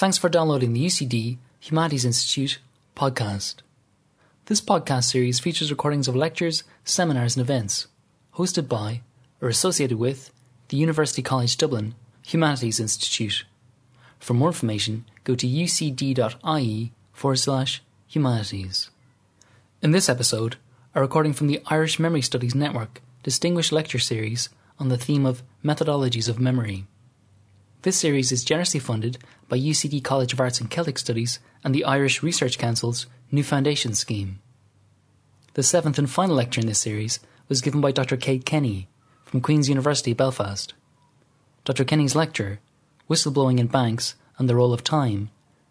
Thanks for downloading the UCD Humanities Institute podcast. This podcast series features recordings of lectures, seminars, and events hosted by or associated with the University College Dublin Humanities Institute. For more information, go to ucd.ie forward slash humanities. In this episode, a recording from the Irish Memory Studies Network Distinguished Lecture Series on the theme of Methodologies of Memory. This series is generously funded by UCD College of Arts and Celtic Studies and the Irish Research Council's New Foundation Scheme. The seventh and final lecture in this series was given by Dr. Kate Kenny from Queen's University Belfast. Dr. Kenny's lecture, Whistleblowing in Banks and the Role of Time,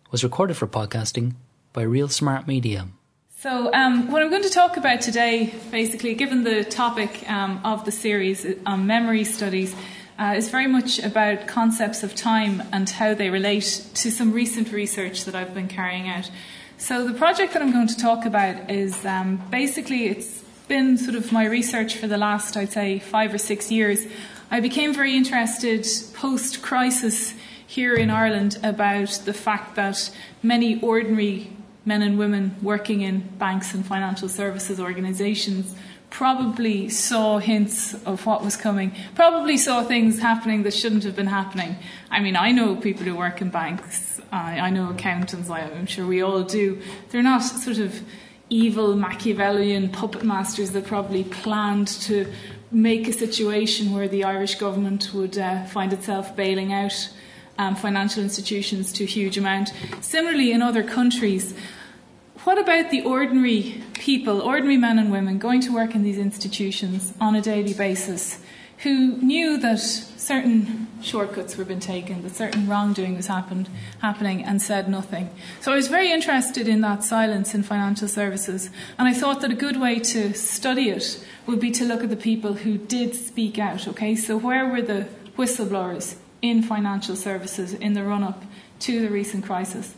was recorded for podcasting by Real Smart Media. So, um, what I'm going to talk about today, basically, given the topic um, of the series on memory studies, uh, is very much about concepts of time and how they relate to some recent research that I've been carrying out. So, the project that I'm going to talk about is um, basically it's been sort of my research for the last, I'd say, five or six years. I became very interested post crisis here in Ireland about the fact that many ordinary men and women working in banks and financial services organisations probably saw hints of what was coming, probably saw things happening that shouldn't have been happening. I mean, I know people who work in banks, I, I know accountants, I'm sure we all do. They're not sort of evil Machiavellian puppet masters that probably planned to make a situation where the Irish government would uh, find itself bailing out um, financial institutions to a huge amount. Similarly, in other countries, what about the ordinary people, ordinary men and women going to work in these institutions on a daily basis who knew that certain shortcuts were being taken, that certain wrongdoing was happened, happening, and said nothing. So I was very interested in that silence in financial services, and I thought that a good way to study it would be to look at the people who did speak out. Okay, so where were the whistleblowers in financial services in the run up to the recent crisis?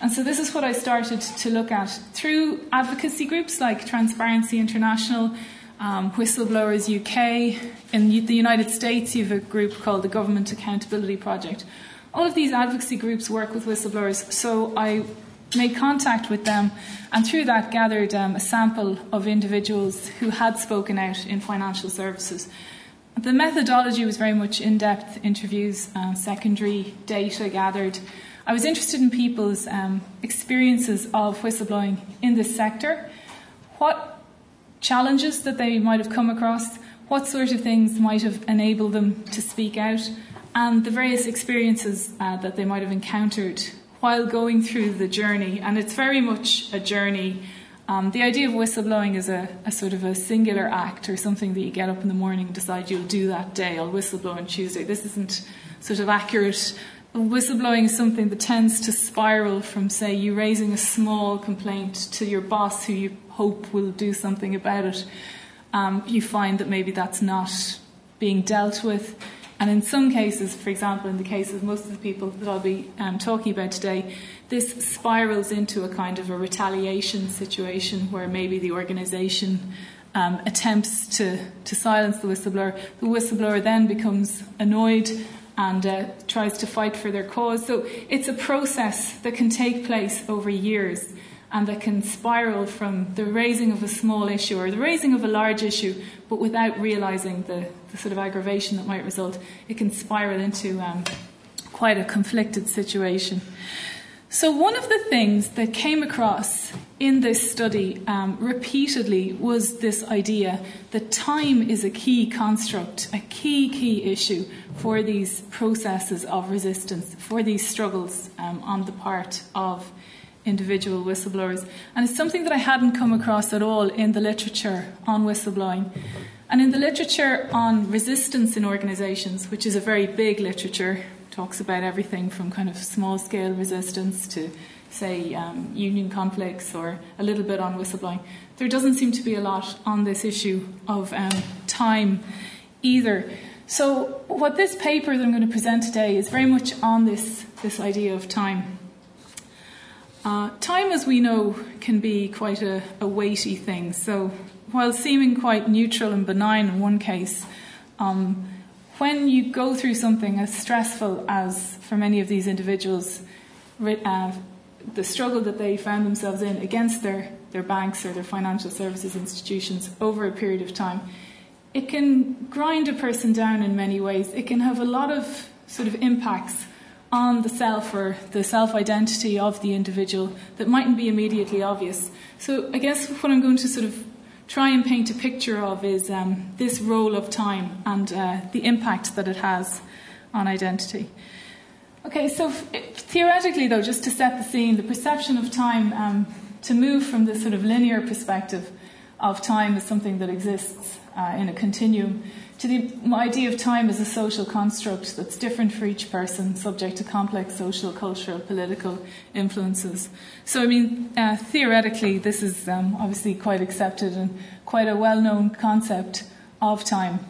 And so this is what I started to look at through advocacy groups like Transparency International, um, Whistleblowers UK. In the United States, you have a group called the Government Accountability Project. All of these advocacy groups work with whistleblowers, so I made contact with them and through that gathered um, a sample of individuals who had spoken out in financial services. The methodology was very much in depth interviews, uh, secondary data gathered. I was interested in people's um, experiences of whistleblowing in this sector, what challenges that they might have come across, what sort of things might have enabled them to speak out, and the various experiences uh, that they might have encountered while going through the journey. And it's very much a journey. Um, the idea of whistleblowing is a, a, sort of a singular act or something that you get up in the morning and decide you'll do that day. I'll whistleblow on Tuesday. This isn't sort of accurate Whistleblowing is something that tends to spiral from, say, you raising a small complaint to your boss who you hope will do something about it. Um, you find that maybe that's not being dealt with. And in some cases, for example, in the case of most of the people that I'll be um, talking about today, this spirals into a kind of a retaliation situation where maybe the organisation um, attempts to, to silence the whistleblower. The whistleblower then becomes annoyed and uh, tries to fight for their cause. So it's a process that can take place over years and that can spiral from the raising of a small issue or the raising of a large issue, but without realizing the, the sort of aggravation that might result, it can spiral into um, quite a conflicted situation. So, one of the things that came across in this study um, repeatedly was this idea that time is a key construct, a key, key issue for these processes of resistance, for these struggles um, on the part of individual whistleblowers. And it's something that I hadn't come across at all in the literature on whistleblowing. And in the literature on resistance in organisations, which is a very big literature, talks about everything from kind of small scale resistance to, say, um, union conflicts or a little bit on whistleblowing. There doesn't seem to be a lot on this issue of um, time either. So, what this paper that I'm going to present today is very much on this, this idea of time. Uh, time, as we know, can be quite a, a, weighty thing. So, while seeming quite neutral and benign in one case, um, when you go through something as stressful as for many of these individuals, uh, the struggle that they found themselves in against their, their banks or their financial services institutions over a period of time, it can grind a person down in many ways. It can have a lot of sort of impacts on the self or the self identity of the individual that mightn't be immediately obvious. So, I guess what I'm going to sort of try and paint a picture of is um, this role of time and uh, the impact that it has on identity. Okay, so theoretically, though, just to set the scene, the perception of time, um, to move from this sort of linear perspective of time as something that exists uh, in a continuum to the idea of time as a social construct that's different for each person, subject to complex social, cultural, political influences. So, I mean, uh, theoretically, this is um, obviously quite accepted and quite a well known concept of time.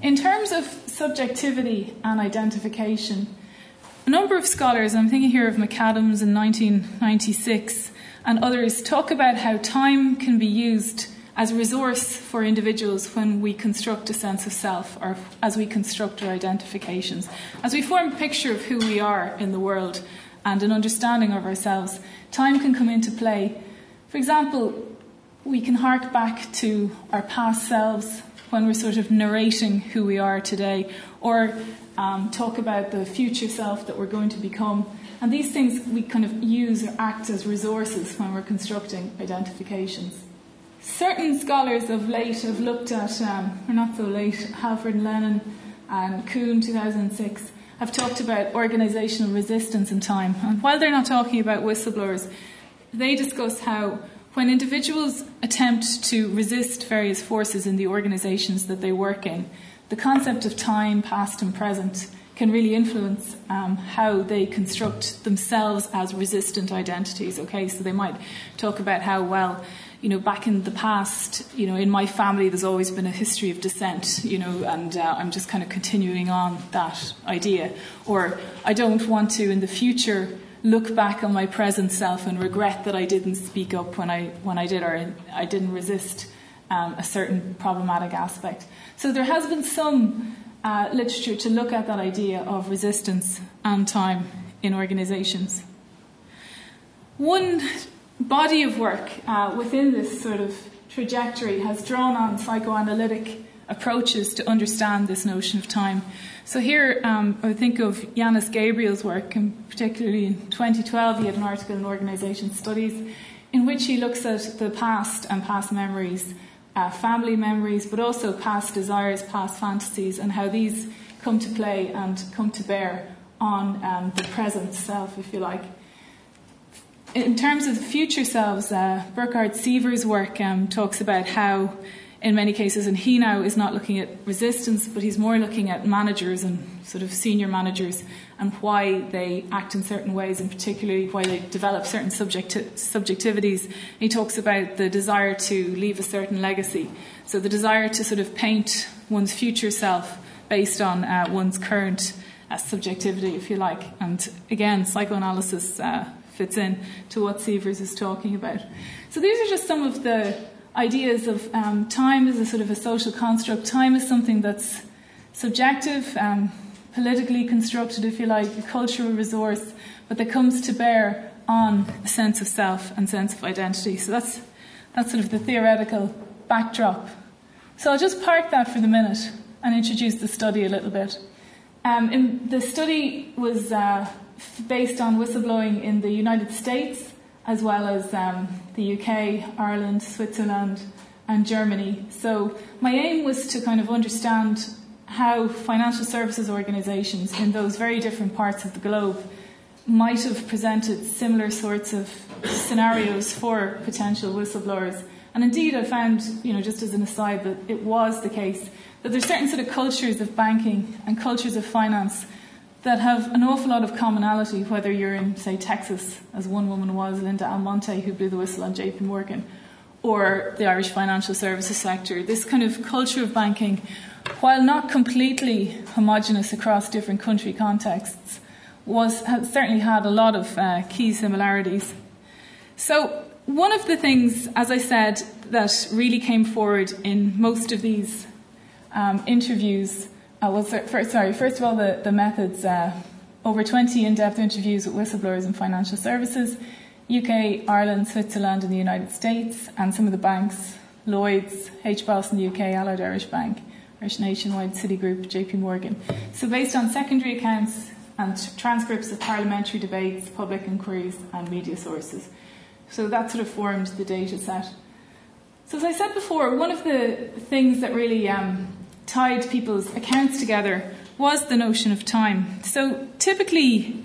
In terms of subjectivity and identification, a number of scholars, I'm thinking here of McAdams in 1996, and others, talk about how time can be used as a resource for individuals when we construct a sense of self or as we construct our identifications. As we form a picture of who we are in the world and an understanding of ourselves, time can come into play. For example, we can hark back to our past selves when we're sort of narrating who we are today, or um, talk about the future self that we're going to become. And these things we kind of use or act as resources when we're constructing identifications. Certain scholars of late have looked at, um, or not so late, Halford and Lennon and Kuhn 2006 have talked about organizational resistance in time. And while they're not talking about whistleblowers, they discuss how when individuals attempt to resist various forces in the organizations that they work in, the concept of time, past, and present can really influence um, how they construct themselves as resistant identities. Okay, so they might talk about how, well, you know, back in the past, you know, in my family, there's always been a history of dissent, you know, and uh, I'm just kind of continuing on that idea. Or I don't want to, in the future, look back on my present self and regret that I didn't speak up when I when I did or I didn't resist um, a certain problematic aspect. So there has been some uh, literature to look at that idea of resistance and time in organisations. One body of work uh, within this sort of trajectory has drawn on psychoanalytic approaches to understand this notion of time. So here um, I think of Yannis Gabriel's work, and particularly in 2012 he had an article in Organisation Studies in which he looks at the past and past memories, uh, family memories, but also past desires, past fantasies, and how these come to play and come to bear on um, the present self, if you like. In terms of the future selves, uh, Burkard Sievers' work um, talks about how in many cases, and he now is not looking at resistance, but he's more looking at managers and sort of senior managers and why they act in certain ways, and particularly why they develop certain subjecti- subjectivities. He talks about the desire to leave a certain legacy, so the desire to sort of paint one's future self based on uh, one's current uh, subjectivity, if you like. And again, psychoanalysis uh, fits in to what Sievers is talking about. So these are just some of the ideas of um, time as a sort of a social construct. Time is something that's subjective, um, politically constructed, if you like, a cultural resource, but that comes to bear on a sense of self and sense of identity. So that's that's sort of the theoretical backdrop. So I'll just park that for the minute and introduce the study a little bit. Um, the study was uh, based on whistleblowing in the United States as well as um, the UK, Ireland, Switzerland, and Germany. So my aim was to kind of understand how financial services organisations in those very different parts of the globe might have presented similar sorts of scenarios for potential whistleblowers. And indeed, I found, you know, just as an aside, that it was the case that there's certain sort of cultures of banking and cultures of finance that have an awful lot of commonality, whether you're in, say, Texas, as one woman was, Linda Almonte, who blew the whistle on JP Morgan, or the Irish financial services sector. This kind of culture of banking, while not completely homogenous across different country contexts, was certainly had a lot of uh, key similarities. So, one of the things, as I said, that really came forward in most of these um, interviews uh, well, first, sorry, first of all, the, the methods uh, over 20 in depth interviews with whistleblowers in financial services, UK, Ireland, Switzerland, and the United States, and some of the banks Lloyds, HBOS in the UK, Allied Irish Bank, Irish Nationwide, Citigroup, JP Morgan. So, based on secondary accounts and transcripts of parliamentary debates, public inquiries, and media sources. So, that sort of formed the data set. So, as I said before, one of the things that really um, tied people's accounts together was the notion of time. So, typically,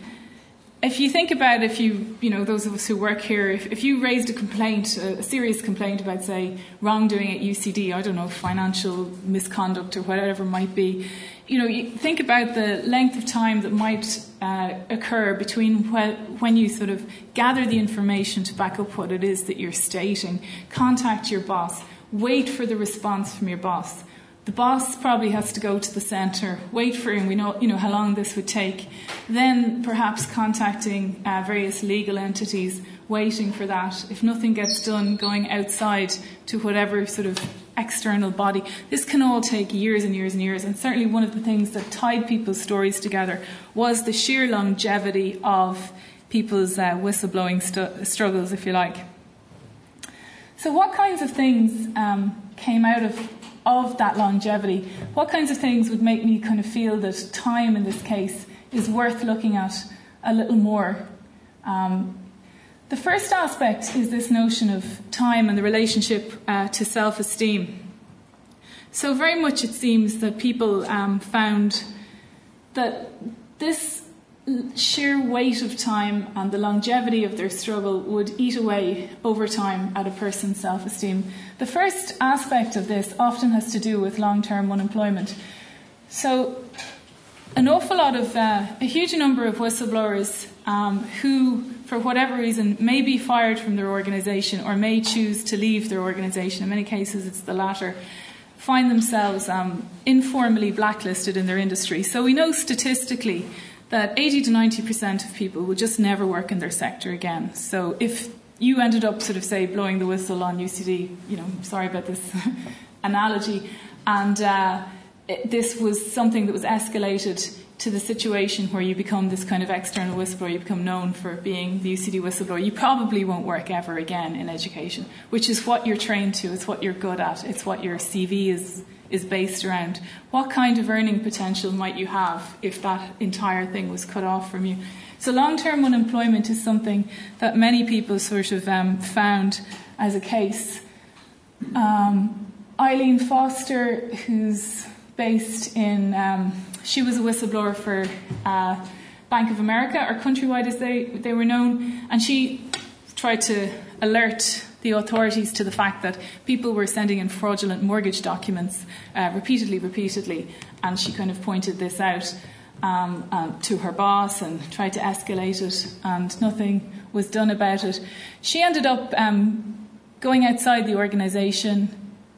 if you think about if you you know those of us who work here if, if you raised a complaint a, a, serious complaint about say wrongdoing at ucd i don't know financial misconduct or whatever it might be you know you think about the length of time that might uh, occur between when, when you sort of gather the information to back up what it is that you're stating. Contact your boss. Wait for the response from your boss the boss probably has to go to the centre, wait for him. We know, you know how long this would take. Then perhaps contacting uh, various legal entities, waiting for that. If nothing gets done, going outside to whatever sort of external body. This can all take years and years and years. And certainly one of the things that tied people's stories together was the sheer longevity of people's uh, whistleblowing struggles, if you like. So, what kinds of things um, came out of of that longevity, what kinds of things would make me kind of feel that time in this case is worth looking at a little more? Um, the first aspect is this notion of time and the relationship uh, to self esteem. So, very much it seems that people um, found that this sheer weight of time and the longevity of their struggle would eat away over time at a person's self esteem. The first aspect of this often has to do with long term unemployment. So, an awful lot of, uh, a huge number of whistleblowers um, who, for whatever reason, may be fired from their organisation or may choose to leave their organisation, in many cases it's the latter, find themselves um, informally blacklisted in their industry. So, we know statistically that 80 to 90% of people will just never work in their sector again. So if you ended up sort of say blowing the whistle on UCD, you know, sorry about this analogy, and uh, it, this was something that was escalated to the situation where you become this kind of external whistleblower, you become known for being the UCD whistleblower, you probably won't work ever again in education, which is what you're trained to, it's what you're good at, it's what your CV is is based around. What kind of earning potential might you have if that entire thing was cut off from you? So, long term unemployment is something that many people sort of um, found as a case. Um, Eileen Foster, who's based in, um, she was a whistleblower for uh, Bank of America, or Countrywide as they, they were known, and she tried to alert the authorities to the fact that people were sending in fraudulent mortgage documents uh, repeatedly, repeatedly, and she kind of pointed this out um, um, to her boss and tried to escalate it, and nothing was done about it. She ended up um, going outside the organisation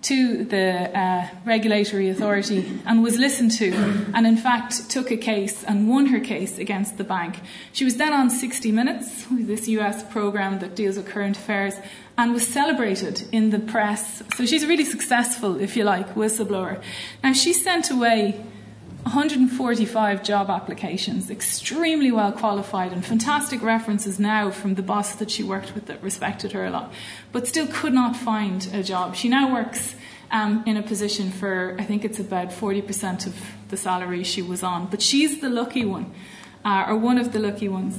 to the uh, regulatory authority and was listened to, and in fact took a case and won her case against the bank. She was then on 60 Minutes, this US program that deals with current affairs, and was celebrated in the press. So she's a really successful, if you like, whistleblower. Now she sent away 145 job applications, extremely well qualified, and fantastic references now from the boss that she worked with that respected her a lot, but still could not find a job. She now works um, in a position for, I think it's about 40% of the salary she was on, but she's the lucky one, uh, or one of the lucky ones.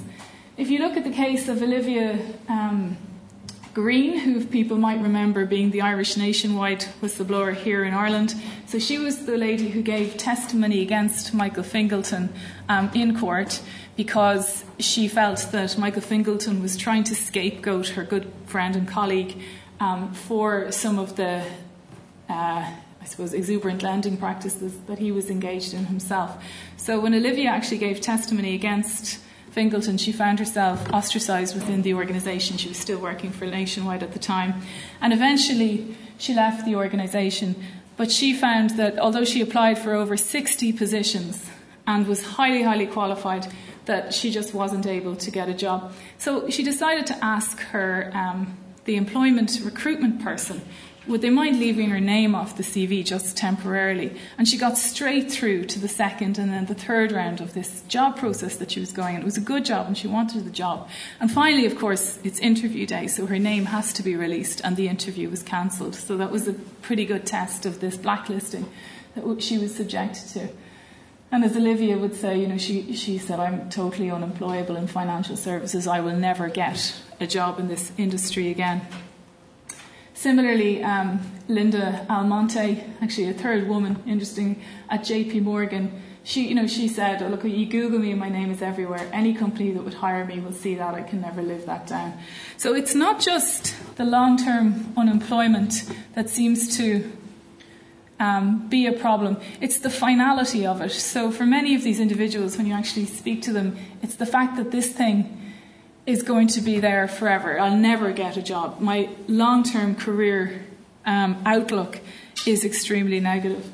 If you look at the case of Olivia. Um, Greene, who people might remember being the Irish nationwide whistleblower here in Ireland. So she was the lady who gave testimony against Michael Fingleton um, in court because she felt that Michael Fingleton was trying to scapegoat her good friend and colleague um, for some of the, uh, I suppose, exuberant lending practices that he was engaged in himself. So when Olivia actually gave testimony against Fingleton, she found herself ostracised within the organisation. She was still working for Nationwide at the time. And eventually, she left the organisation. But she found that although she applied for over 60 positions and was highly, highly qualified, that she just wasn't able to get a job. So she decided to ask her, um, the employment recruitment person, would they mind leaving her name off the CV just temporarily? And she got straight through to the second and then the third round of this job process that she was going. And it was a good job and she wanted the job. And finally, of course, it's interview day, so her name has to be released and the interview was cancelled. So that was a pretty good test of this blacklisting that she was subjected to. And as Olivia would say, you know, she, she said, I'm totally unemployable in financial services. I will never get a job in this industry again. Similarly, um, Linda Almonte, actually a third woman, interesting, at JP Morgan, she, you know, she said, oh, look, you Google me and my name is everywhere. Any company that would hire me will see that. I can never live that down. So it's not just the long-term unemployment that seems to um, be a problem. It's the finality of it. So for many of these individuals, when you actually speak to them, it's the fact that this thing is going to be there forever. I'll never get a job. My long term career um, outlook is extremely negative.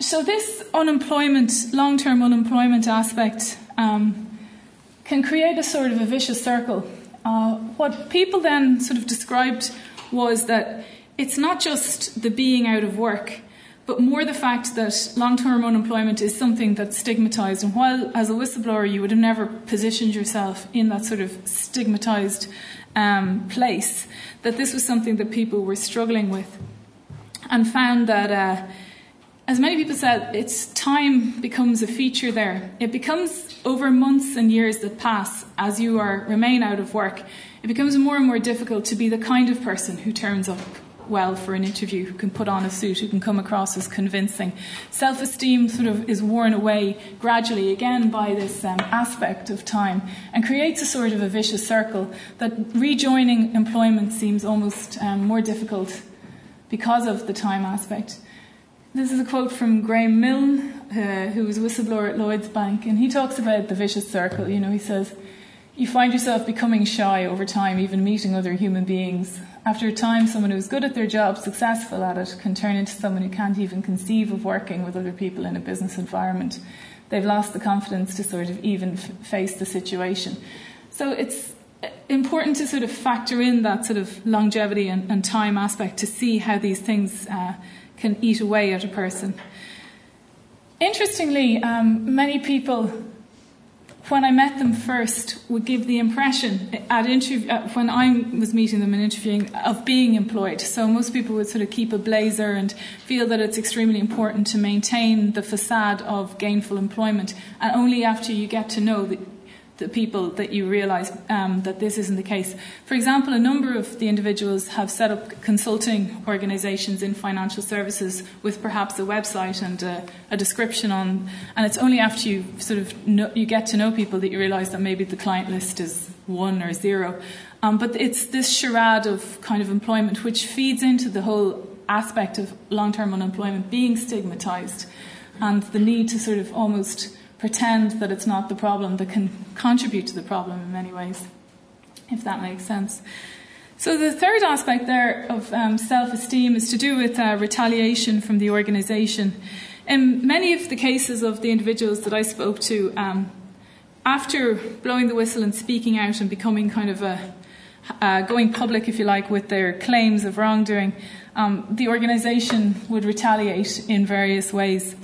So, this unemployment, long term unemployment aspect, um, can create a sort of a vicious circle. Uh, what people then sort of described was that it's not just the being out of work, but more the fact that long term unemployment is something that's stigmatized. And while, as a whistleblower, you would have never positioned yourself in that sort of stigmatized um, place, that this was something that people were struggling with and found that. Uh, as many people said, it's time becomes a feature there. It becomes over months and years that pass as you are remain out of work. It becomes more and more difficult to be the kind of person who turns up well for an interview, who can put on a suit, who can come across as convincing. Self esteem sort of is worn away gradually again by this um, aspect of time and creates a sort of a vicious circle that rejoining employment seems almost um, more difficult because of the time aspect. This is a quote from Graham Milne, uh, who was a whistleblower at Lloyds Bank, and he talks about the vicious circle. You know, he says, You find yourself becoming shy over time, even meeting other human beings. After a time, someone who's good at their job, successful at it, can turn into someone who can't even conceive of working with other people in a business environment. They've lost the confidence to sort of even f- face the situation. So it's important to sort of factor in that sort of longevity and, and time aspect to see how these things uh, can eat away at a person. Interestingly, um, many people when I met them first, would give the impression at interview uh, when I was meeting them and interviewing of being employed. So most people would sort of keep a blazer and feel that it's extremely important to maintain the facade of gainful employment. And only after you get to know the people that you realise um, that this isn't the case. For example, a number of the individuals have set up consulting organisations in financial services with perhaps a website and a, a, description on, and it's only after you sort of know, you get to know people that you realise that maybe the client list is one or zero. Um, but it's this charade of kind of employment which feeds into the whole aspect of long-term unemployment being stigmatised and the need to sort of almost pretend that it's not the problem that can contribute to the problem in many ways, if that makes sense. So, the third aspect there of um, self esteem is to do with uh, retaliation from the organisation. In many of the cases of the individuals that I spoke to, um, after blowing the whistle and speaking out and becoming kind of a uh, going public, if you like, with their claims of wrongdoing, um, the organisation would retaliate in various ways.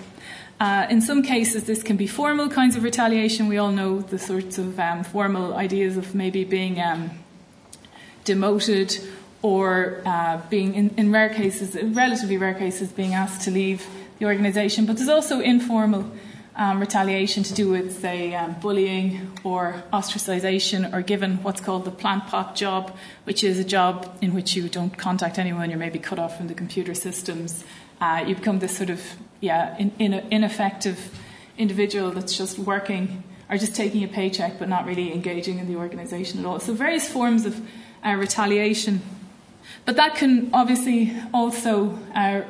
Uh, in some cases, this can be formal kinds of retaliation. We all know the sorts of um, formal ideas of maybe being um, demoted or uh, being, in, in, rare cases, relatively rare cases, being asked to leave the organisation. But there's also informal um, retaliation to do with, say, um, bullying or ostracisation, or given what's called the plant pot job, which is a job in which you don't contact anyone, you're maybe cut off from the computer systems. Uh, you become this sort of yeah, in, in ineffective individual that's just working or just taking a paycheck but not really engaging in the organisation at all. So, various forms of uh, retaliation. But that can obviously also uh,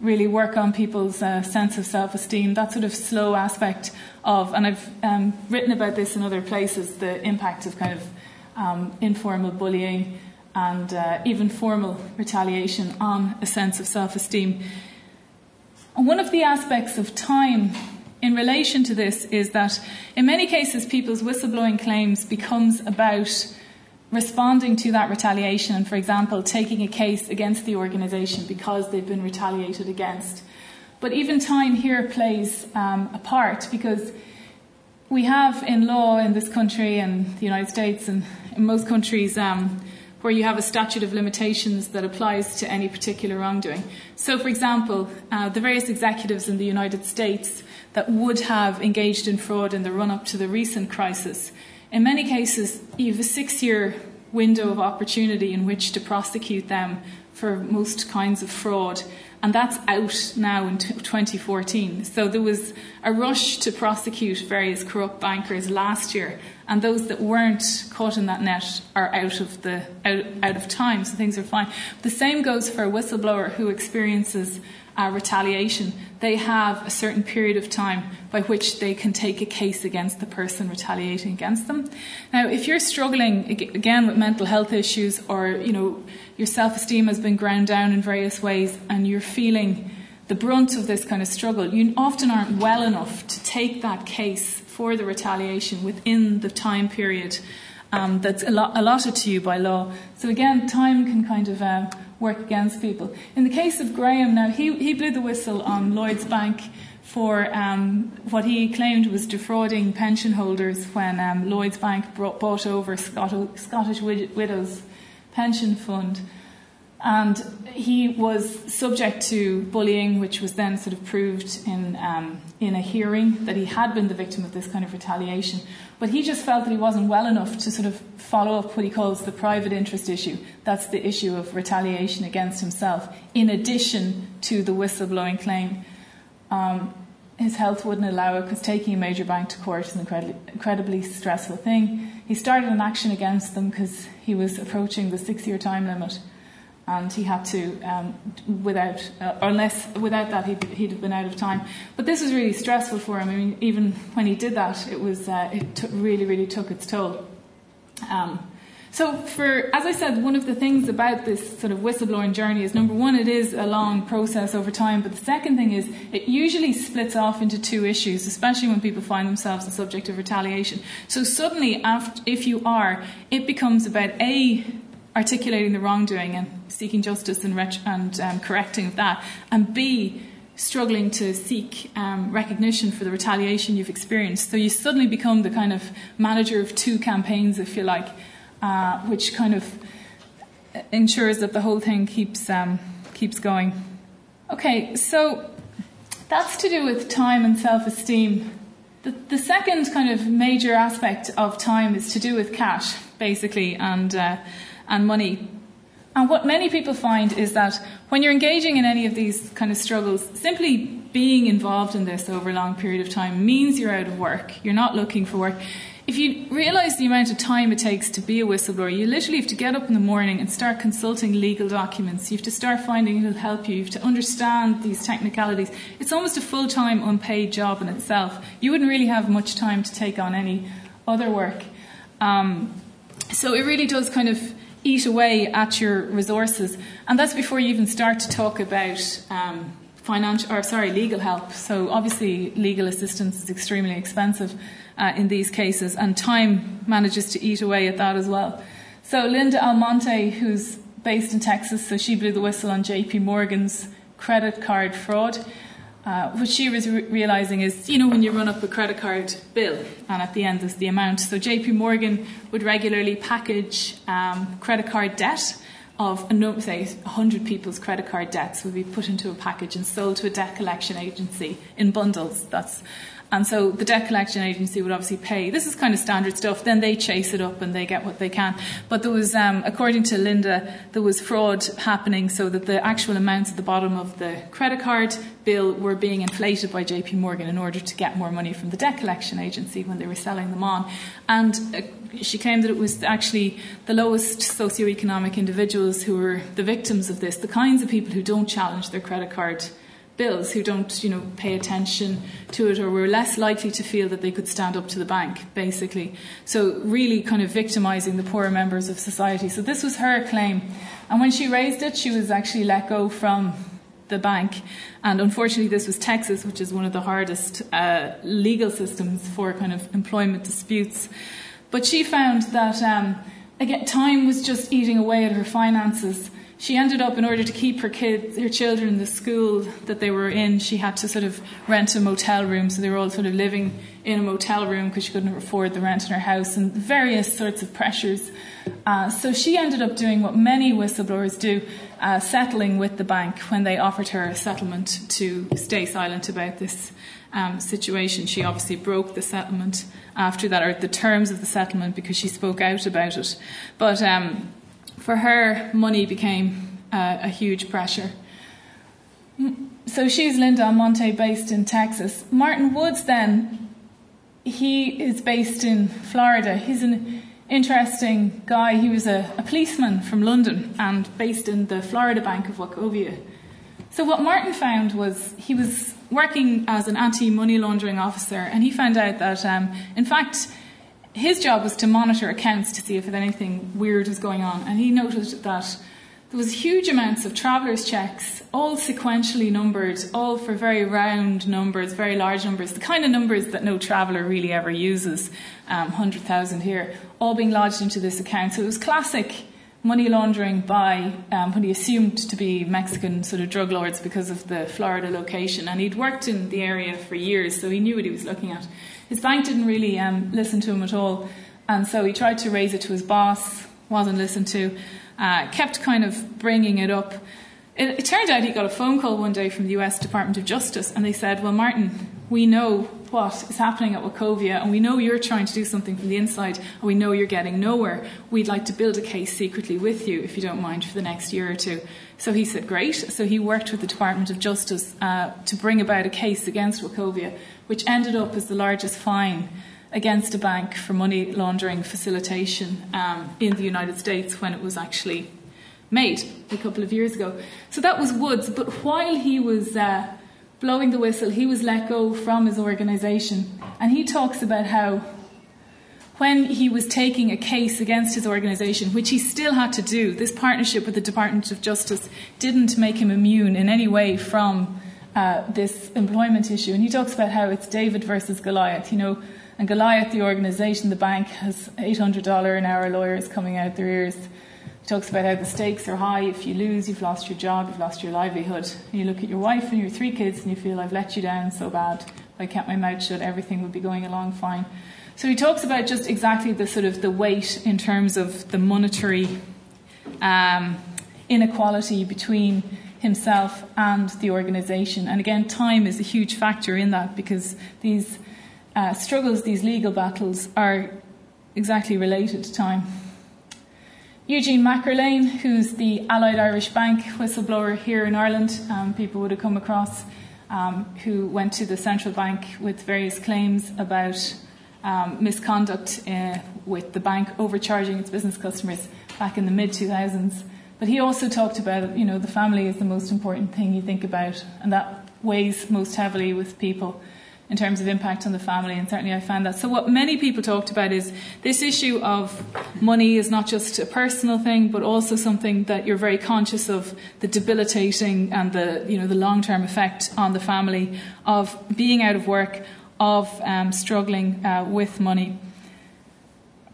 really work on people's uh, sense of self esteem, that sort of slow aspect of, and I've um, written about this in other places, the impact of kind of um, informal bullying and uh, even formal retaliation on a sense of self esteem. And one of the aspects of time in relation to this is that in many cases people's whistleblowing claims becomes about responding to that retaliation and, for example, taking a case against the organisation because they've been retaliated against. But even time here plays um, a part because we have in law in this country and the United States and in most countries um, where you have a statute of limitations that applies to any particular wrongdoing. So, for example, uh, the various executives in the United States that would have engaged in fraud in the run up to the recent crisis, in many cases, you have a six year window of opportunity in which to prosecute them for most kinds of fraud and that's out now in 2014. So there was a rush to prosecute various corrupt bankers last year, and those that weren't caught in that net are out of the out, out of time, so things are fine. The same goes for a whistleblower who experiences uh, retaliation. They have a certain period of time by which they can take a case against the person retaliating against them. Now, if you're struggling again with mental health issues, or you know your self-esteem has been ground down in various ways, and you're feeling the brunt of this kind of struggle, you often aren't well enough to take that case for the retaliation within the time period um, that's allotted to you by law. So again, time can kind of uh, work against people. In the case of Graham, now he, he blew the whistle on Lloyds Bank for um, what he claimed was defrauding pension holders when um, Lloyds Bank brought, bought over Scot- Scottish Widows Pension Fund. And he was subject to bullying, which was then sort of proved in, um, in a hearing that he had been the victim of this kind of retaliation. But he just felt that he wasn't well enough to sort of follow up what he calls the private interest issue. That's the issue of retaliation against himself, in addition to the whistleblowing claim. Um, his health wouldn't allow it because taking a major bank to court is an incredibly, incredibly stressful thing. He started an action against them because he was approaching the six year time limit and he had to, um, without, uh, unless without that, he'd, he'd have been out of time. But this was really stressful for him. I mean, even when he did that, it was uh, it t- really, really took its toll. Um, so, for as I said, one of the things about this sort of whistleblowing journey is number one, it is a long process over time. But the second thing is, it usually splits off into two issues, especially when people find themselves the subject of retaliation. So suddenly, after, if you are, it becomes about a articulating the wrongdoing and seeking justice and, ret- and um, correcting that, and B, struggling to seek um, recognition for the retaliation you've experienced. So you suddenly become the kind of manager of two campaigns, if you like, uh, which kind of ensures that the whole thing keeps um, keeps going. Okay, so that's to do with time and self-esteem. The, the second kind of major aspect of time is to do with cash, basically, and uh, and money. And what many people find is that when you're engaging in any of these kind of struggles, simply being involved in this over a long period of time means you're out of work. You're not looking for work. If you realize the amount of time it takes to be a whistleblower, you literally have to get up in the morning and start consulting legal documents. You have to start finding who'll help you. You have to understand these technicalities. It's almost a full time unpaid job in itself. You wouldn't really have much time to take on any other work. Um, so it really does kind of eat away at your resources. And that's before you even start to talk about um, financial, or sorry, legal help. So obviously, legal assistance is extremely expensive uh, in these cases, and time manages to eat away at that as well. So Linda Almonte, who's based in Texas, so she blew the whistle on J.P. Morgan's credit card fraud. Uh, what she was re- realizing is, you know, when you run up a credit card bill and at the end is the amount. So JP Morgan would regularly package um, credit card debt of, a, say, 100 people's credit card debts would be put into a package and sold to a debt collection agency in bundles. That's and so the debt collection agency would obviously pay. This is kind of standard stuff. Then they chase it up and they get what they can. But there was, um, according to Linda, there was fraud happening so that the actual amounts at the bottom of the credit card bill were being inflated by JP Morgan in order to get more money from the debt collection agency when they were selling them on. And uh, she claimed that it was actually the lowest socioeconomic individuals who were the victims of this, the kinds of people who don't challenge their credit card bills who don't, you know, pay attention to it or were less likely to feel that they could stand up to the bank, basically. So really kind of victimizing the poorer members of society. So this was her claim. And when she raised it, she was actually let go from the bank. And unfortunately, this was Texas, which is one of the hardest uh, legal systems for kind of employment disputes. But she found that um, again, time was just eating away at her finances. She ended up, in order to keep her kids, her children in the school that they were in, she had to sort of rent a motel room. So they were all sort of living in a motel room because she couldn't afford the rent in her house and various sorts of pressures. Uh, so she ended up doing what many whistleblowers do, uh, settling with the bank when they offered her a settlement to stay silent about this um, situation. She obviously broke the settlement after that, or the terms of the settlement, because she spoke out about it. But um, for her, money became uh, a huge pressure. So she's Linda Almonte, based in Texas. Martin Woods, then, he is based in Florida. He's an interesting guy. He was a, a policeman from London and based in the Florida Bank of Wachovia. So what Martin found was he was working as an anti-money laundering officer, and he found out that, um, in fact, his job was to monitor accounts to see if anything weird was going on. And he noted that there was huge amounts of travellers' checks, all sequentially numbered, all for very round numbers, very large numbers, the kind of numbers that no traveller really ever uses, um, 100,000 here, all being lodged into this account. So it was classic money laundering by um, what he assumed to be Mexican sort of drug lords because of the Florida location. And he'd worked in the area for years, so he knew what he was looking at. His bank didn't really um, listen to him at all, and so he tried to raise it to his boss, wasn't listened to, uh, kept kind of bringing it up. It, it turned out he got a phone call one day from the US Department of Justice, and they said, Well, Martin, we know what is happening at Wachovia, and we know you're trying to do something from the inside, and we know you're getting nowhere. We'd like to build a case secretly with you, if you don't mind, for the next year or two. So he said, Great. So he worked with the Department of Justice uh, to bring about a case against Wachovia, which ended up as the largest fine against a bank for money laundering facilitation um, in the United States when it was actually made a couple of years ago. So that was Woods, but while he was uh, blowing the whistle, he was let go from his organisation. And he talks about how when he was taking a case against his organisation, which he still had to do, this partnership with the Department of Justice didn't make him immune in any way from uh, this employment issue. And he talks about how it's David versus Goliath, you know. And Goliath, the organisation, the bank, has $800 an hour lawyers coming out their ears talks about how the stakes are high. If you lose, you've lost your job, you've lost your livelihood. And you look at your wife and your three kids and you feel, I've let you down so bad. If I kept my mouth shut, everything would be going along fine. So he talks about just exactly the sort of the weight in terms of the monetary um, inequality between himself and the organisation. And again, time is a huge factor in that because these uh, struggles, these legal battles, are exactly related to time. Eugene McErlean, who's the Allied Irish Bank whistleblower here in Ireland, um, people would have come across, um, who went to the central bank with various claims about um, misconduct uh, with the bank overcharging its business customers back in the mid 2000s. But he also talked about, you know, the family is the most important thing you think about, and that weighs most heavily with people in terms of impact on the family, and certainly I found that. So, what many people talked about is this issue of money is not just a personal thing, but also something that you're very conscious of the debilitating and the you know the long term effect on the family of being out of work, of um, struggling uh, with money.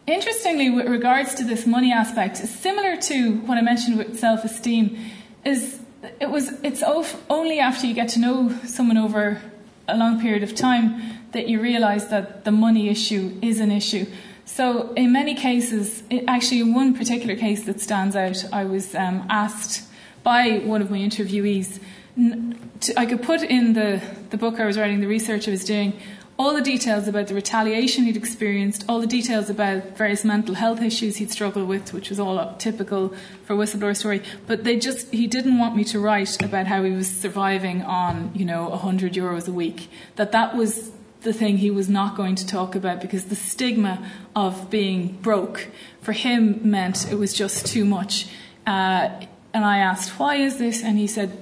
Interestingly, with regards to this money aspect, similar to what I mentioned with self esteem, is it was it's only after you get to know someone over a long period of time that you realize that the money issue is an issue. So, in many cases, actually, in one particular case that stands out, I was um, asked by one of my interviewees. To, I could put in the, the book I was writing, the research I was doing, all the details about the retaliation he'd experienced, all the details about various mental health issues he'd struggled with, which was all typical for a whistleblower story. But they just he didn't want me to write about how he was surviving on you know hundred euros a week. That that was the thing he was not going to talk about because the stigma of being broke for him meant it was just too much. Uh, and I asked, why is this? And he said,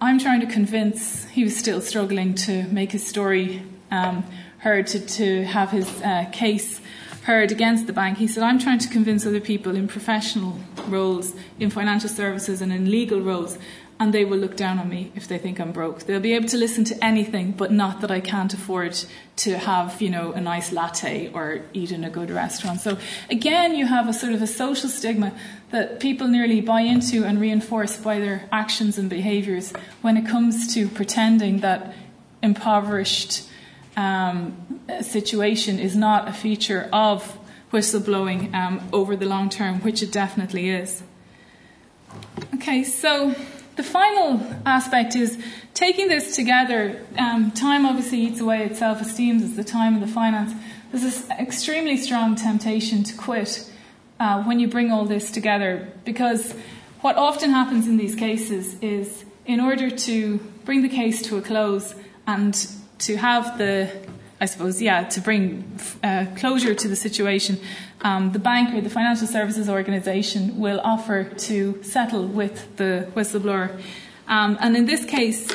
I'm trying to convince, he was still struggling to make his story um, heard to, to have his uh, case heard against the bank, he said, I'm trying to convince other people in professional roles, in financial services, and in legal roles and they will look down on me if they think I'm broke. They'll be able to listen to anything, but not that I can't afford to have, you know, a nice latte or eat in a good restaurant. So again, you have a sort of a social stigma that people nearly buy into and reinforce by their actions and behaviours when it comes to pretending that impoverished um, situation is not a feature of whistleblowing um, over the long term, which it definitely is. Okay, so the final aspect is taking this together. Um, time obviously eats away at self esteem, there's the time and the finance. There's this extremely strong temptation to quit uh, when you bring all this together because what often happens in these cases is in order to bring the case to a close and to have the I suppose, yeah, to bring uh, closure to the situation, um, the bank or the financial services organisation will offer to settle with the whistleblower. Um, and in this case,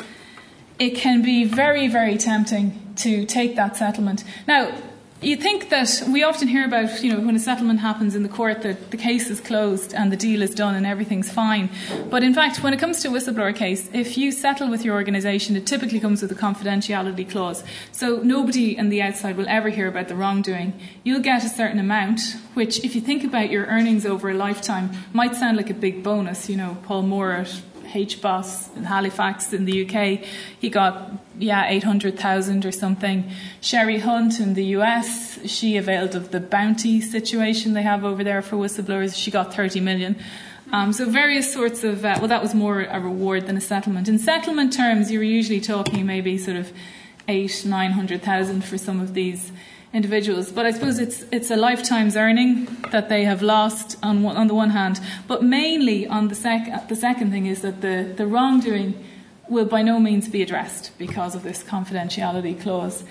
it can be very, very tempting to take that settlement. Now, you think that we often hear about, you know, when a settlement happens in the court that the case is closed and the deal is done and everything's fine. But in fact, when it comes to a whistleblower case, if you settle with your organisation, it typically comes with a confidentiality clause. So nobody on the outside will ever hear about the wrongdoing. You'll get a certain amount, which, if you think about your earnings over a lifetime, might sound like a big bonus. You know, Paul Moore at HBOS in Halifax in the UK. He got, yeah, 800,000 or something. Sherry Hunt in the US, she availed of the bounty situation they have over there for whistleblowers. She got 30 million. Um, so various sorts of, uh, well, that was more a reward than a settlement. In settlement terms, you're usually talking maybe sort of eight, nine hundred thousand for some of these individuals. But I suppose it's it's a lifetime's earning that they have lost on one, on the one hand, but mainly on the sec the second thing is that the the wrongdoing will by no means be addressed because of this confidentiality clause.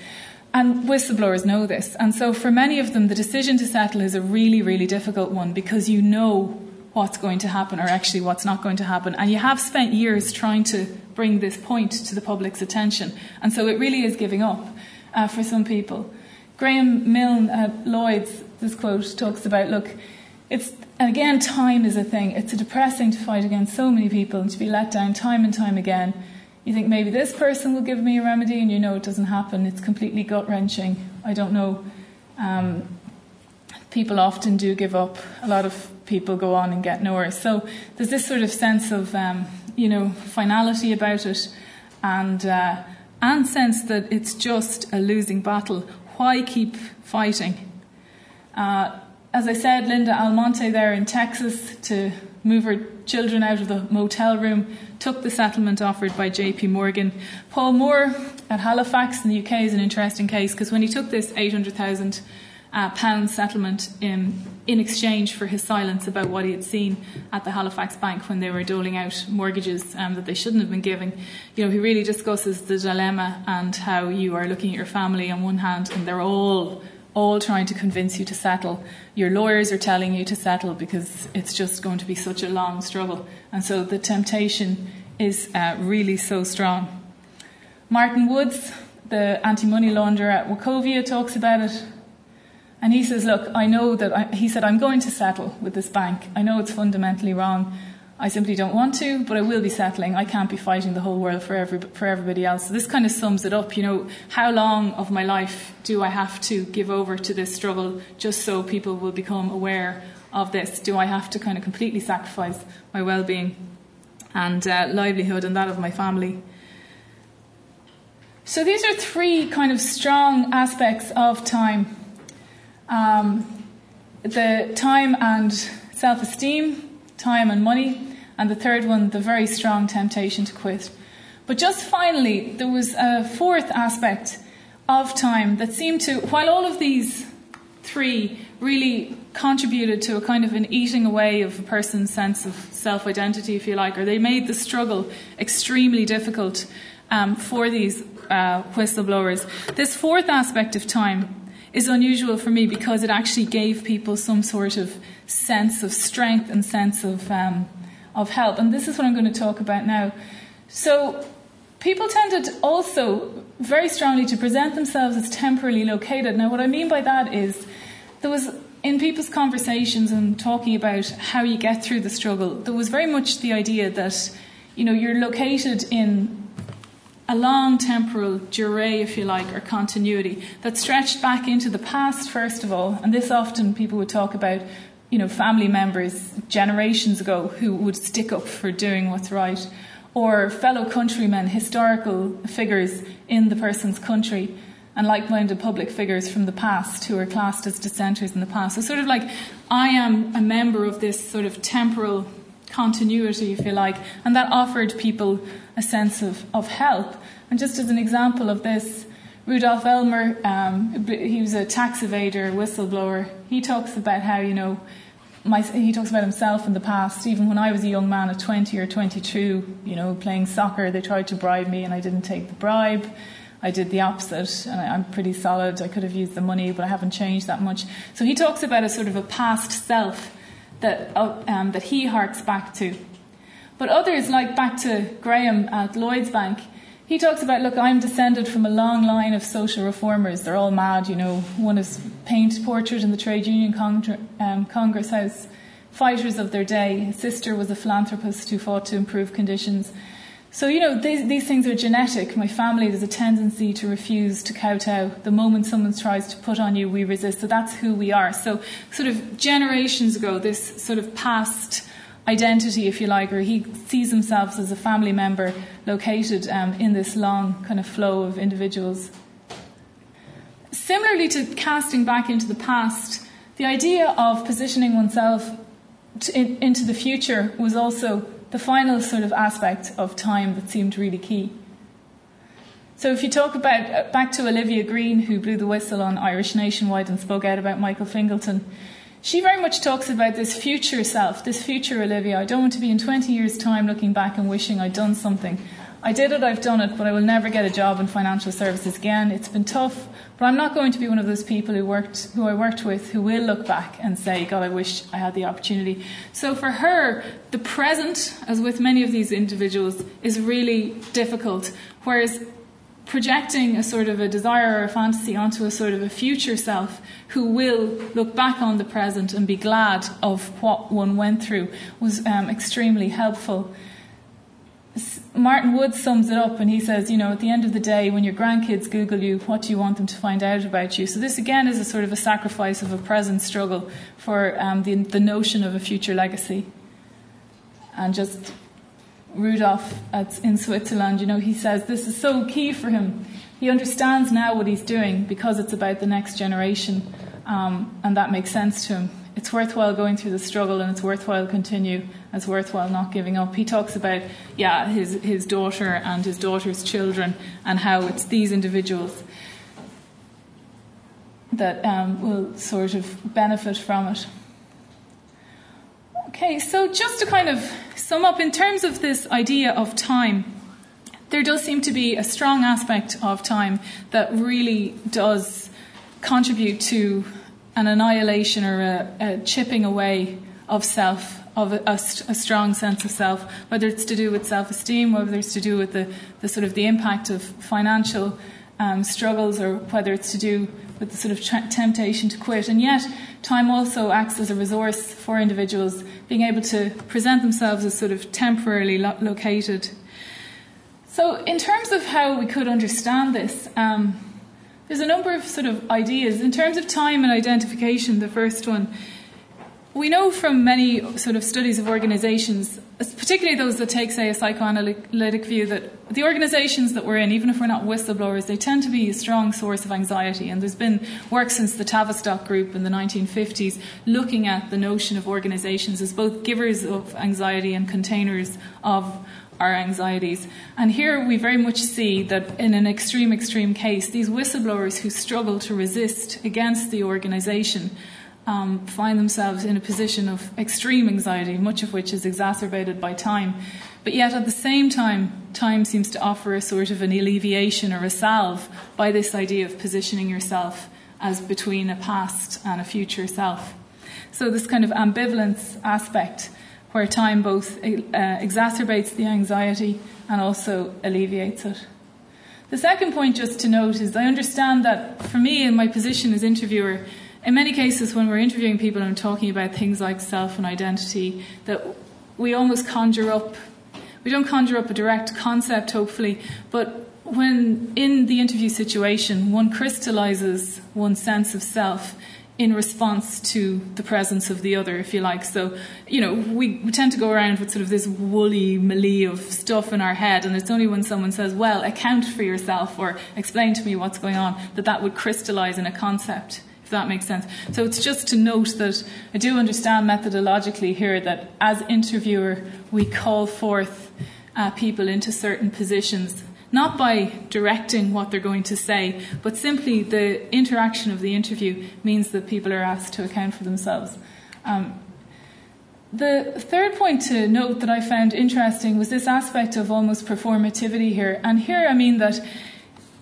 And whistleblowers know this. And so for many of them, the decision to settle is a really, really difficult one because you know what's going to happen or actually what's not going to happen. And you have spent years trying to bring this point to the public's attention. And so it really is giving up uh, for some people. Graham Milne at Lloyd's, this quote talks about look, it's, and again, time is a thing. It's depressing to fight against so many people and to be let down time and time again. You think maybe this person will give me a remedy, and you know it doesn't happen. It's completely gut wrenching. I don't know. Um, people often do give up. A lot of people go on and get nowhere. So there's this sort of sense of, um, you know, finality about it, and uh, and sense that it's just a losing battle why keep fighting? Uh, as I said, Linda Almonte there in Texas to move her children out of the motel room took the settlement offered by JP Morgan. Paul Moore at Halifax in the UK is an interesting case because when he took this 800,000 uh, pound settlement in, in exchange for his silence about what he had seen at the Halifax Bank when they were doling out mortgages um, that they shouldn't have been giving. You know, he really discusses the dilemma and how you are looking at your family on one hand, and they're all all trying to convince you to settle. Your lawyers are telling you to settle because it's just going to be such a long struggle, and so the temptation is uh, really so strong. Martin Woods, the anti-money launderer at Wachovia, talks about it and he says, Look, I know that, I, he said, I'm going to settle with this bank. I know it's fundamentally wrong. I simply don't want to, but I will be settling. I can't be fighting the whole world for, every, for everybody else. So this kind of sums it up. You know, how long of my life do I have to give over to this struggle just so people will become aware of this? Do I have to kind of completely sacrifice my well being and uh, livelihood and that of my family? So these are three kind of strong aspects of time um, the time and self esteem, time and money, and the third one, the very strong temptation to quit. But just finally, there was a fourth aspect of time that seemed to, while all of these three really contributed to a kind of an eating away of a person's sense of self identity, if you like, or they made the struggle extremely difficult um, for these uh, whistleblowers. This fourth aspect of time is unusual for me because it actually gave people some sort of sense of strength and sense of um, of help. And this is what I'm going to talk about now. So people tended also very strongly to present themselves as temporarily located. Now, what I mean by that is there was in people's conversations and talking about how you get through the struggle, there was very much the idea that you know, you're located in a long temporal durée, if you like, or continuity that stretched back into the past, first of all. And this often people would talk about, you know, family members generations ago who would stick up for doing what's right, or fellow countrymen, historical figures in the person's country and like minded public figures from the past who are classed as dissenters in the past. So, sort of like, I am a member of this sort of temporal continuity, if you like, and that offered people a sense of, of help. And just as an example of this, Rudolf Elmer, um, he was a tax evader, whistleblower. He talks about how, you know, my, he talks about himself in the past, even when I was a young man at 20 or 22, you know, playing soccer, they tried to bribe me and I didn't take the bribe. I did the opposite, and I'm pretty solid. I could have used the money, but I haven't changed that much. So he talks about a sort of a past self that, uh, um, that he harks back to. But others, like back to Graham at Lloyds Bank, he talks about, look, I'm descended from a long line of social reformers. They're all mad, you know. One is paint portrait in the Trade Union um, Congress House, fighters of their day. His sister was a philanthropist who fought to improve conditions. So, you know, these, these things are genetic. My family, there's a tendency to refuse to kowtow. The moment someone tries to put on you, we resist. So that's who we are. So, sort of generations ago, this sort of past identity, if you like, or he sees himself as a family member located um, in this long kind of flow of individuals. Similarly to casting back into the past, the idea of positioning oneself to, in, into the future was also the final sort of aspect of time that seemed really key. So if you talk about uh, back to Olivia Greene, who blew the whistle on Irish Nationwide and spoke out about Michael Fingleton, she very much talks about this future self, this future Olivia. I don't want to be in 20 years' time looking back and wishing I'd done something. I did it, I've done it, but I will never get a job in financial services again. It's been tough, but I'm not going to be one of those people who worked, who I worked with, who will look back and say, God, I wish I had the opportunity. So for her, the present, as with many of these individuals, is really difficult. Whereas projecting a sort of a desire or a fantasy onto a sort of a future self who will look back on the present and be glad of what one went through was um, extremely helpful. Martin Wood sums it up and he says, you know, at the end of the day, when your grandkids Google you, what do you want them to find out about you? So this again is a sort of a sacrifice of a present struggle for um, the, the notion of a future legacy. And just Rudolf at, in Switzerland, you know, he says this is so key for him. He understands now what he's doing because it's about the next generation, um, and that makes sense to him. It's worthwhile going through the struggle and it's worthwhile continue. It's worthwhile not giving up. He talks about yeah his his daughter and his daughter's children and how it's these individuals that um, will sort of benefit from it okay so just to kind of sum up in terms of this idea of time there does seem to be a strong aspect of time that really does contribute to an annihilation or a, a chipping away of self, of a, a, a, strong sense of self, whether it's to do with self-esteem, whether it's to do with the, the sort of the impact of financial um, struggles, or whether it's to do with the sort of temptation to quit. And yet, time also acts as a resource for individuals, being able to present themselves as sort of temporarily lo- located. So, in terms of how we could understand this. Um, there's a number of sort of ideas. In terms of time and identification, the first one, we know from many sort of studies of organizations, particularly those that take, say, a psychoanalytic view, that the organizations that we're in, even if we're not whistleblowers, they tend to be a strong source of anxiety. And there's been work since the Tavistock group in the 1950s looking at the notion of organizations as both givers of anxiety and containers of our anxieties. And here we very much see that in an extreme, extreme case, these whistleblowers who struggle to resist against the organisation um, find themselves in a position of extreme anxiety, much of which is exacerbated by time. But yet, at the same time, time seems to offer a sort of an alleviation or a salve by this idea of positioning yourself as between a past and a future self. So, this kind of ambivalence aspect where time both uh, exacerbates the anxiety and also alleviates it. The second point, just to note, is I understand that for me, in my position as interviewer, in many cases when we're interviewing people and talking about things like self and identity, that we almost conjure up we don't conjure up a direct concept, hopefully, but when in the interview situation, one crystallizes one's sense of self in response to the presence of the other, if you like. So, you know, we, we tend to go around with sort of this woolly melee of stuff in our head, and it's only when someone says, well, account for yourself or explain to me what's going on, that that would crystallize in a concept. That makes sense. So it's just to note that I do understand methodologically here that as interviewer, we call forth uh, people into certain positions not by directing what they're going to say, but simply the interaction of the interview means that people are asked to account for themselves. Um, the third point to note that I found interesting was this aspect of almost performativity here. And here I mean that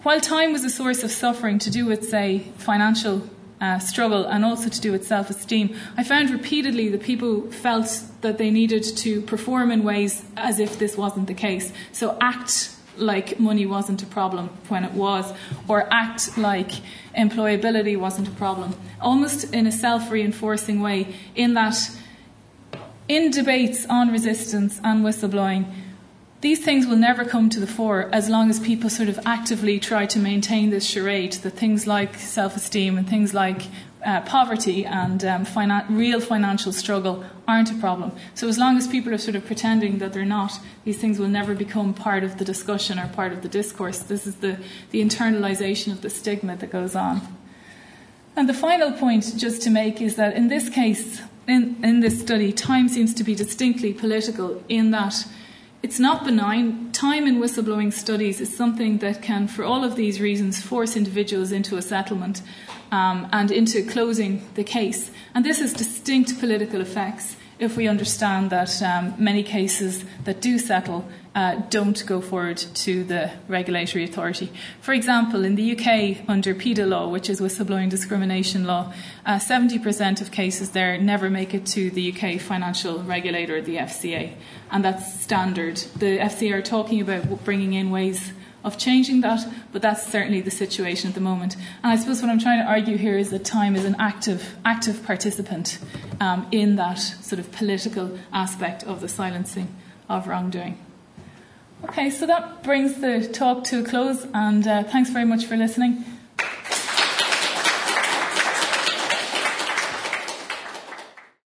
while time was a source of suffering to do with, say, financial uh, struggle and also to do with self esteem, I found repeatedly that people felt that they needed to perform in ways as if this wasn't the case. So act like money wasn't a problem when it was, or act like employability wasn't a problem, almost in a self reinforcing way, in that in debates on resistance and whistleblowing, these things will never come to the fore as long as people sort of actively try to maintain this charade that things like self esteem and things like uh, poverty and um, finan- real financial struggle aren't a problem. So, as long as people are sort of pretending that they're not, these things will never become part of the discussion or part of the discourse. This is the, the internalization of the stigma that goes on. And the final point, just to make, is that in this case, in, in this study, time seems to be distinctly political in that it's not benign. Time in whistleblowing studies is something that can, for all of these reasons, force individuals into a settlement um, and into closing the case. And this has distinct political effects if we understand that um, many cases that do settle uh, don't go forward to the regulatory authority. For example, in the UK, under PIDA law, which is whistleblowing discrimination law, uh, 70% of cases there never make it to the UK financial regulator, the FCA, and that's standard. The FCA are talking about bringing in ways of changing that, but that's certainly the situation at the moment. And I suppose what I'm trying to argue here is that time is an active, active participant um, in that sort of political aspect of the silencing of wrongdoing. Okay, so that brings the talk to a close, and uh, thanks very much for listening.